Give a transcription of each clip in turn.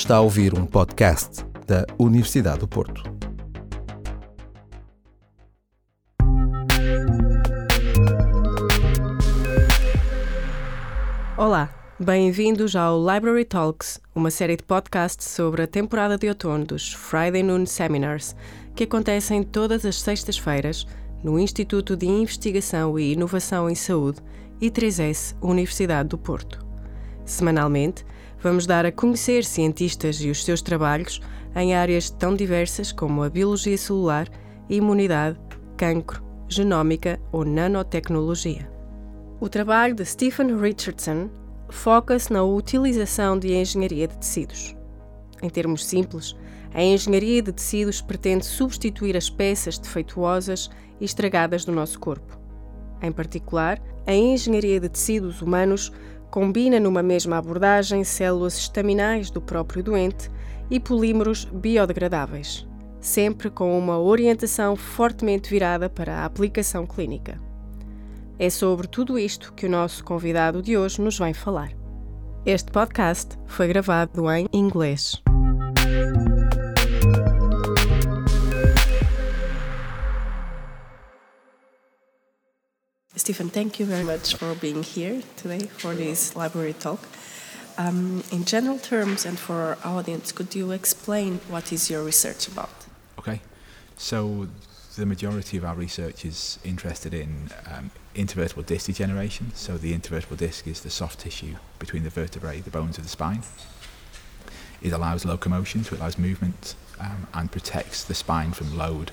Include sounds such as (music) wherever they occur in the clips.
Está a ouvir um podcast da Universidade do Porto. Olá, bem-vindos ao Library Talks, uma série de podcasts sobre a temporada de outono dos Friday Noon Seminars, que acontecem todas as sextas-feiras no Instituto de Investigação e Inovação em Saúde, I3S, Universidade do Porto. Semanalmente, vamos dar a conhecer cientistas e os seus trabalhos em áreas tão diversas como a biologia celular, imunidade, cancro, genómica ou nanotecnologia. O trabalho de Stephen Richardson foca-se na utilização de engenharia de tecidos. Em termos simples, a engenharia de tecidos pretende substituir as peças defeituosas e estragadas do nosso corpo. Em particular, a engenharia de tecidos humanos combina numa mesma abordagem células estaminais do próprio doente e polímeros biodegradáveis, sempre com uma orientação fortemente virada para a aplicação clínica. É sobre tudo isto que o nosso convidado de hoje nos vem falar. Este podcast foi gravado em inglês. Stephen, thank you very much for being here today for this library talk. Um, in general terms, and for our audience, could you explain what is your research about? Okay, so the majority of our research is interested in um, intervertebral disc degeneration. So the intervertebral disc is the soft tissue between the vertebrae, the bones of the spine. It allows locomotion, so it allows movement, um, and protects the spine from load,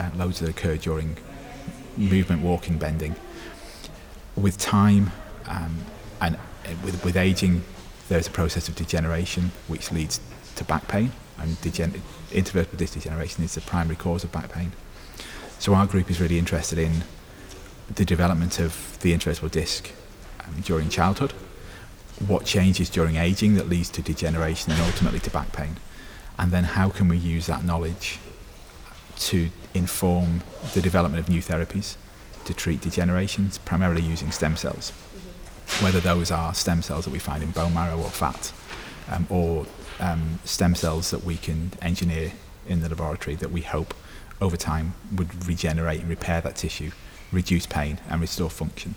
uh, loads that occur during movement, walking, bending. With time um, and with, with aging, there's a process of degeneration which leads to back pain, and degen- intervertebral disc degeneration is the primary cause of back pain. So our group is really interested in the development of the intervertebral disc um, during childhood, what changes during aging that leads to degeneration and ultimately to back pain, and then how can we use that knowledge to inform the development of new therapies to treat degenerations, primarily using stem cells. Whether those are stem cells that we find in bone marrow or fat, um, or um, stem cells that we can engineer in the laboratory that we hope over time would regenerate and repair that tissue, reduce pain, and restore function.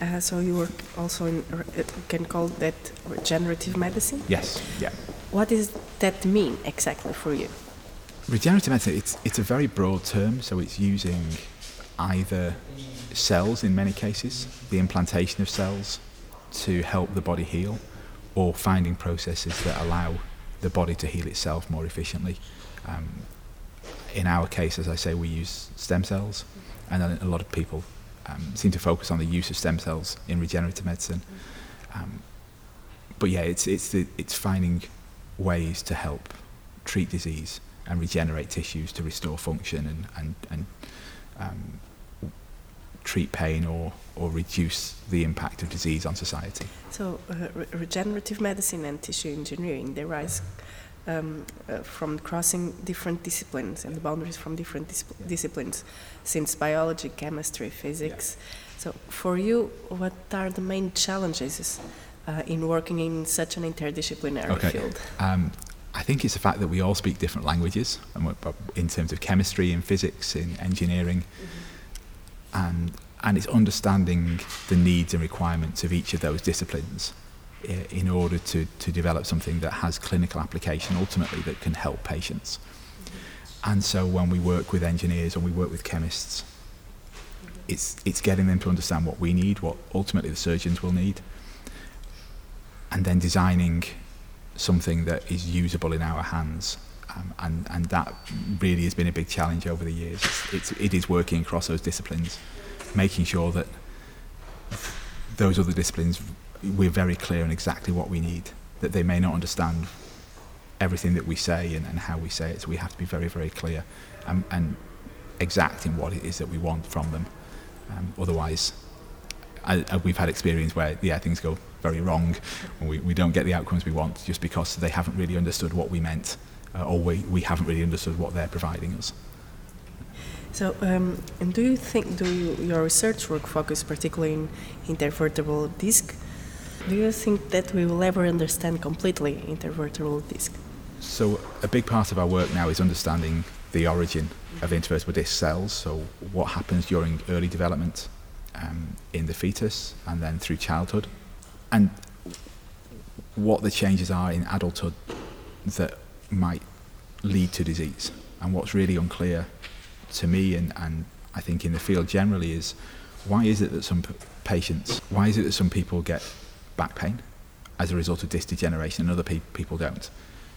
Uh, so you work also in, uh, can call that regenerative medicine? Yes, yeah. What does that mean exactly for you? Regenerative medicine, it's, it's a very broad term, so it's using either cells in many cases, the implantation of cells to help the body heal, or finding processes that allow the body to heal itself more efficiently. Um, in our case, as I say, we use stem cells, and a lot of people um, seem to focus on the use of stem cells in regenerative medicine. Um, but yeah, it's it's the, it's finding ways to help treat disease and regenerate tissues to restore function and and and um, treat pain or or reduce the impact of disease on society. So, uh, re- regenerative medicine and tissue engineering they rise um, uh, from crossing different disciplines and the boundaries from different dis- yeah. disciplines, since biology, chemistry, physics. Yeah. So, for you, what are the main challenges uh, in working in such an interdisciplinary okay. field? Um, think it's the fact that we all speak different languages, in terms of chemistry, in physics, in engineering, mm-hmm. and and it's understanding the needs and requirements of each of those disciplines in order to, to develop something that has clinical application ultimately that can help patients. And so when we work with engineers and we work with chemists, it's, it's getting them to understand what we need, what ultimately the surgeons will need, and then designing something that is usable in our hands. Um, and, and that really has been a big challenge over the years. It's, it's, it is working across those disciplines, making sure that those other disciplines we're very clear on exactly what we need. That they may not understand everything that we say and, and how we say it, so we have to be very, very clear and, and exact in what it is that we want from them. Um, otherwise, I, I, we've had experience where yeah things go very wrong, we, we don't get the outcomes we want just because they haven't really understood what we meant, uh, or we, we haven't really understood what they're providing us. So, um, and do you think do you, your research work focus particularly in intervertebral disc Do you think that we will ever understand completely intervertebral disc? So a big part of our work now is understanding the origin of intervertebral disc cells. So what happens during early development um, in the fetus and then through childhood, and what the changes are in adulthood that might lead to disease. And what's really unclear to me and, and I think in the field generally is why is it that some patients, why is it that some people get back pain as a result of disc degeneration and other pe- people don't?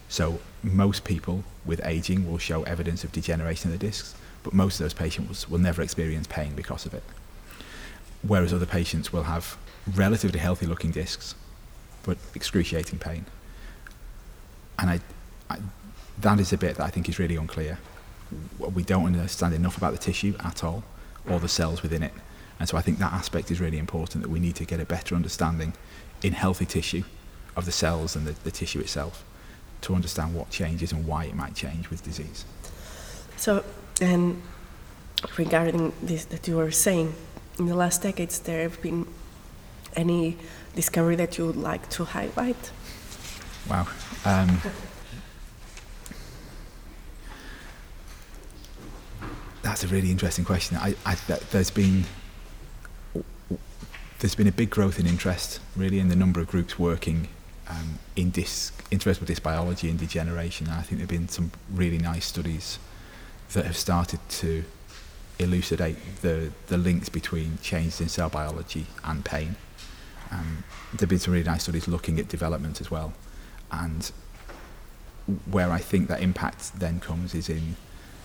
So most people with aging will show evidence of degeneration of the discs, but most of those patients will never experience pain because of it. Whereas other patients will have relatively healthy looking discs, but excruciating pain. And I, I, that is a bit that I think is really unclear. We don't understand enough about the tissue at all, or the cells within it. And so I think that aspect is really important that we need to get a better understanding in healthy tissue of the cells and the, the tissue itself to understand what changes and why it might change with disease. So, and regarding this that you were saying, in the last decades, there have been any discovery that you would like to highlight? Wow. Um, that's a really interesting question. I, I, there's been there's been a big growth in interest, really, in the number of groups working um, in disc, interest with disc biology and degeneration. And I think there have been some really nice studies that have started to elucidate the, the links between changes in cell biology and pain. Um, there have been some really nice studies looking at development as well. And where I think that impact then comes is in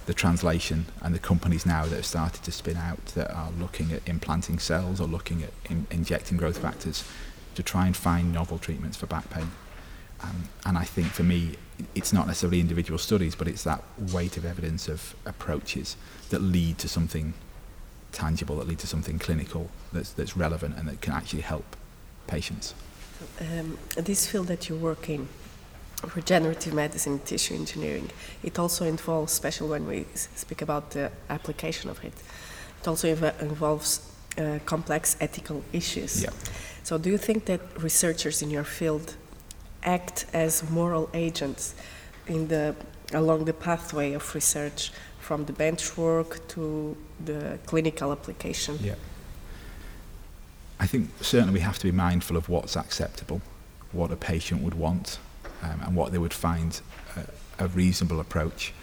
the translation and the companies now that have started to spin out that are looking at implanting cells or looking at in, injecting growth factors to try and find novel treatments for back pain. Um, and I think for me, it's not necessarily individual studies, but it's that weight of evidence of approaches that lead to something tangible, that lead to something clinical that's, that's relevant and that can actually help patients. Um, this field that you work in, regenerative medicine, tissue engineering, it also involves, especially when we speak about the application of it, it also involves uh, complex ethical issues. Yeah. So, do you think that researchers in your field act as moral agents in the along the pathway of research from the bench work to the clinical application? Yeah. I think certainly we have to be mindful of what's acceptable, what a patient would want, um, and what they would find a, a reasonable approach.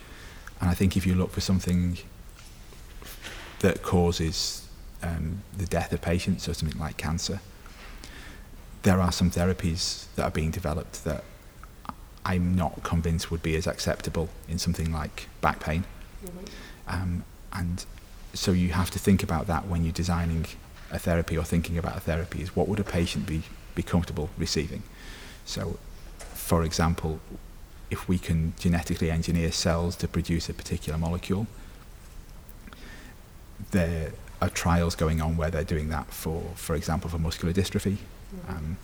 And I think if you look for something that causes um, the death of patients, so something like cancer, there are some therapies that are being developed that I'm not convinced would be as acceptable in something like back pain. Mm-hmm. Um, and so you have to think about that when you're designing a therapy or thinking about a therapy is what would a patient be, be comfortable receiving? So, for example, if we can genetically engineer cells to produce a particular molecule, there are trials going on where they're doing that for, for example, for muscular dystrophy, um,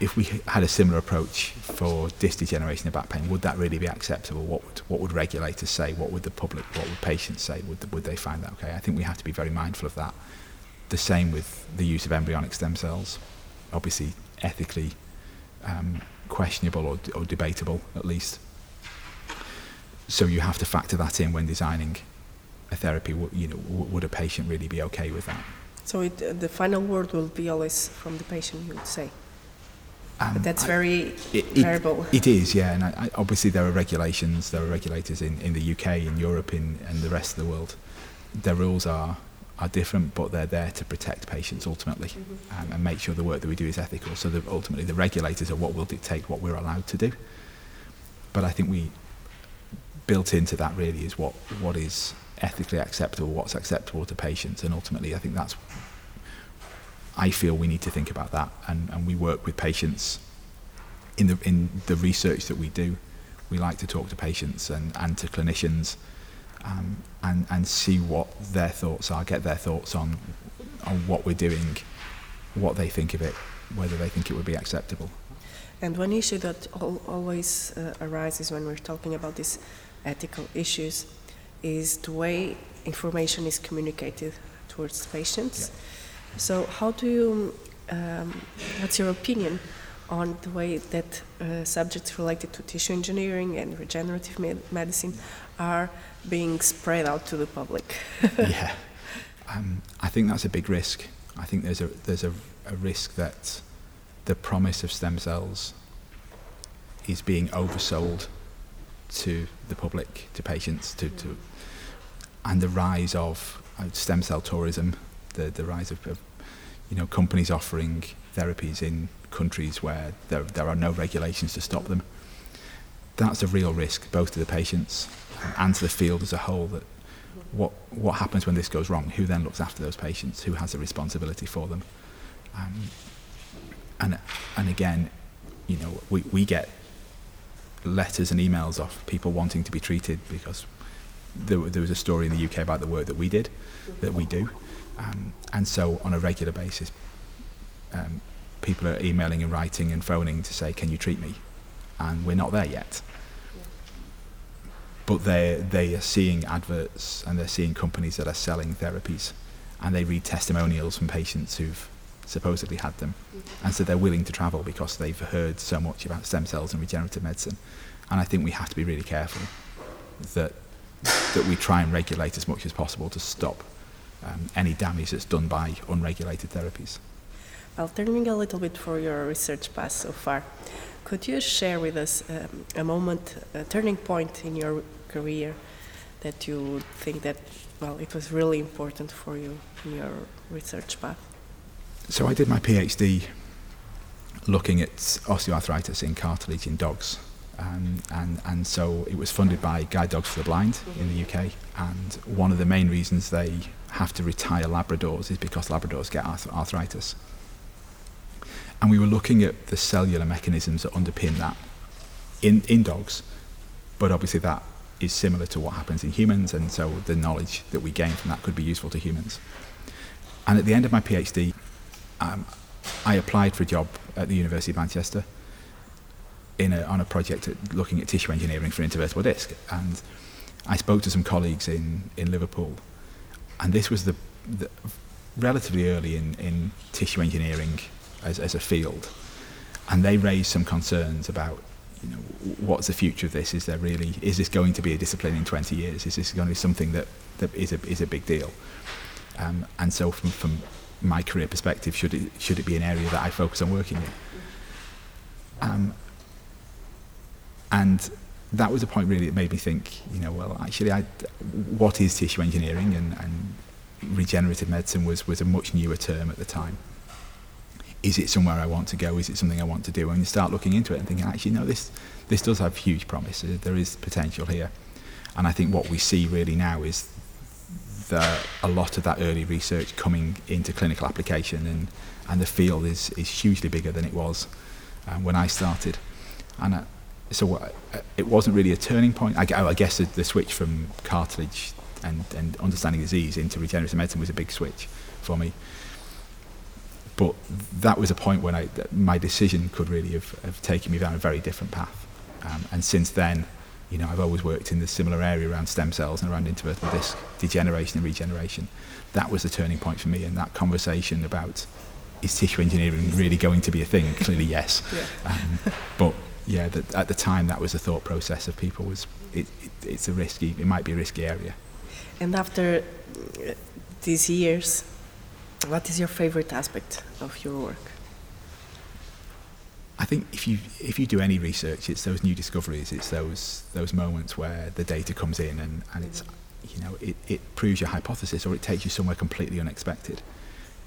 if we had a similar approach for disc degeneration and back pain, would that really be acceptable? What would what would regulators say? What would the public, what would patients say? Would would they find that okay? I think we have to be very mindful of that. The same with the use of embryonic stem cells, obviously ethically um, questionable or, or debatable at least. So you have to factor that in when designing a therapy. You know, would a patient really be okay with that? So it, uh, the final word will be always from the patient, you would say. Um, but that's very it, variable. It, it is, yeah. And I, I, obviously there are regulations, there are regulators in, in the UK, in Europe, in, and the rest of the world. Their rules are are different, but they're there to protect patients ultimately mm-hmm. um, and make sure the work that we do is ethical. So ultimately the regulators are what will dictate what we're allowed to do. But I think we built into that really is what what is ethically acceptable, what's acceptable to patients, and ultimately, I think that's. I feel we need to think about that, and, and we work with patients. In the in the research that we do, we like to talk to patients and, and to clinicians, um, and and see what their thoughts are, get their thoughts on on what we're doing, what they think of it, whether they think it would be acceptable. And one issue that al- always uh, arises when we're talking about these ethical issues is the way information is communicated towards patients. Yeah. So, how do you um, what's your opinion on the way that uh, subjects related to tissue engineering and regenerative med medicine are being spread out to the public? (laughs) yeah, um, I think that's a big risk. I think there's a there's a, a risk that the promise of stem cells is being oversold to the public, to patients, to, to and the rise of uh, stem cell tourism, the the rise of, of you know companies offering therapies in countries where there there are no regulations to stop them. That's a real risk both to the patients and to the field as a whole. That what what happens when this goes wrong? Who then looks after those patients? Who has a responsibility for them? Um, and and again, you know, we, we get letters and emails off people wanting to be treated because there, there was a story in the UK about the work that we did, that we do, um, and so on a regular basis, um, people are emailing and writing and phoning to say, "Can you treat me?" And we're not there yet. But they they are seeing adverts and they're seeing companies that are selling therapies, and they read testimonials from patients who've supposedly had them. And so they're willing to travel because they've heard so much about stem cells and regenerative medicine. And I think we have to be really careful that, that we try and regulate as much as possible to stop um, any damage that's done by unregulated therapies. Well, turning a little bit for your research path so far, could you share with us um, a moment, a turning point in your career that you think that, well, it was really important for you in your research path? So I did my PhD looking at osteoarthritis in cartilage in dogs. Um, and, and so it was funded by Guide Dogs for the Blind in the UK. And one of the main reasons they have to retire Labradors is because Labradors get arth- arthritis. And we were looking at the cellular mechanisms that underpin that in, in dogs, but obviously that is similar to what happens in humans, and so the knowledge that we gain from that could be useful to humans. And at the end of my PhD, um, I applied for a job at the University of Manchester in a, on a project looking at tissue engineering for intervertebral disc. And I spoke to some colleagues in, in Liverpool, and this was the, the relatively early in, in tissue engineering as, as a field. And they raised some concerns about, you know, what's the future of this? Is there really, is this going to be a discipline in 20 years? Is this going to be something that, that is, a, is a big deal? Um, and so from, from my career perspective, should it should it be an area that I focus on working in? Um, and that was a point really that made me think, you know, well, actually, I, what is tissue engineering and, and regenerative medicine was was a much newer term at the time. Is it somewhere I want to go? Is it something I want to do? And you start looking into it and thinking, actually, no, this this does have huge promise. There is potential here, and I think what we see really now is the, a lot of that early research coming into clinical application, and, and the field is, is hugely bigger than it was um, when I started. And uh, so uh, it wasn't really a turning point. I, I guess the, the switch from cartilage and, and understanding disease into regenerative medicine was a big switch for me. But that was a point when I, my decision could really have, have taken me down a very different path. Um, and since then, you know, I've always worked in the similar area around stem cells and around intervertebral disc degeneration and regeneration. That was the turning point for me, and that conversation about is tissue engineering really going to be a thing? (laughs) Clearly, yes. Yeah. Um, but yeah, that at the time, that was the thought process of people was it, it, it's a risky, it might be a risky area. And after uh, these years, what is your favorite aspect of your work? I think if you if you do any research, it's those new discoveries, it's those those moments where the data comes in and, and it's you know it, it proves your hypothesis or it takes you somewhere completely unexpected.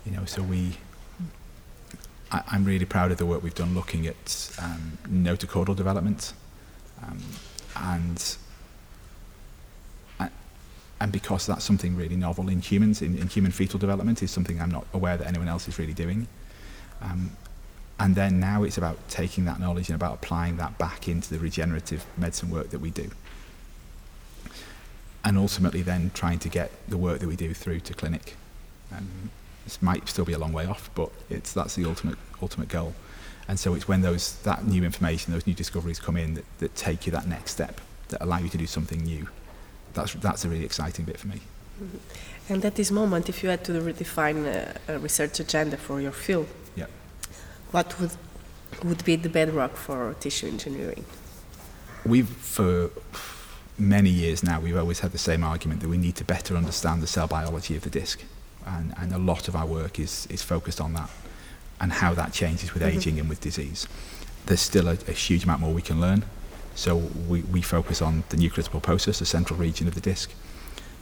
You know, so we I, I'm really proud of the work we've done looking at um, notochordal development um, and and because that's something really novel in humans, in, in human fetal development, is something I'm not aware that anyone else is really doing. Um, and then now it's about taking that knowledge and about applying that back into the regenerative medicine work that we do. And ultimately then trying to get the work that we do through to clinic. And this might still be a long way off, but it's, that's the ultimate, ultimate goal. And so it's when those, that new information, those new discoveries come in that, that take you that next step, that allow you to do something new. That's, that's a really exciting bit for me. Mm-hmm. And at this moment, if you had to redefine a, a research agenda for your field, what would would be the bedrock for tissue engineering? We've for many years now we've always had the same argument that we need to better understand the cell biology of the disc, and, and a lot of our work is is focused on that and how that changes with mm-hmm. aging and with disease. There's still a, a huge amount more we can learn. So we, we focus on the nucleus pulposus, the central region of the disc.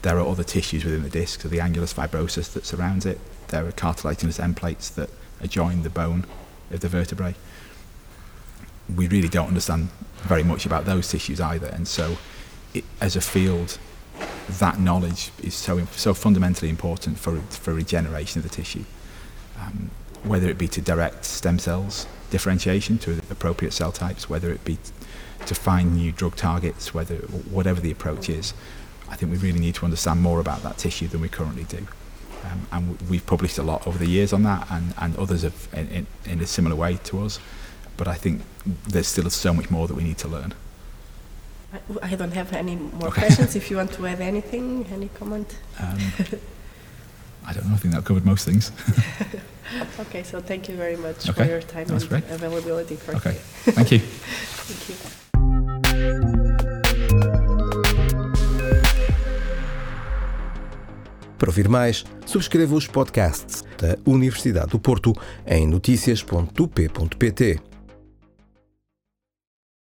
There are other tissues within the disc, so the annulus fibrosus that surrounds it. There are cartilaginous end plates that adjoin the bone of the vertebrae. We really don't understand very much about those tissues either, and so it, as a field, that knowledge is so so fundamentally important for for regeneration of the tissue. Um, whether it be to direct stem cells differentiation to appropriate cell types, whether it be to find new drug targets, whether whatever the approach is, I think we really need to understand more about that tissue than we currently do. Um, and we've published a lot over the years on that, and, and others have in, in, in a similar way to us. But I think there's still so much more that we need to learn. I don't have any more okay. questions. if you want to add anything, any comment? Um, (laughs) I don't know. I think that covered most things. (laughs) okay, so thank you very much okay. for your time That's and great. availability. For okay, thank you. (laughs) thank you. Para ouvir mais, subscreva os podcasts da Universidade do Porto em notícias.up.pt.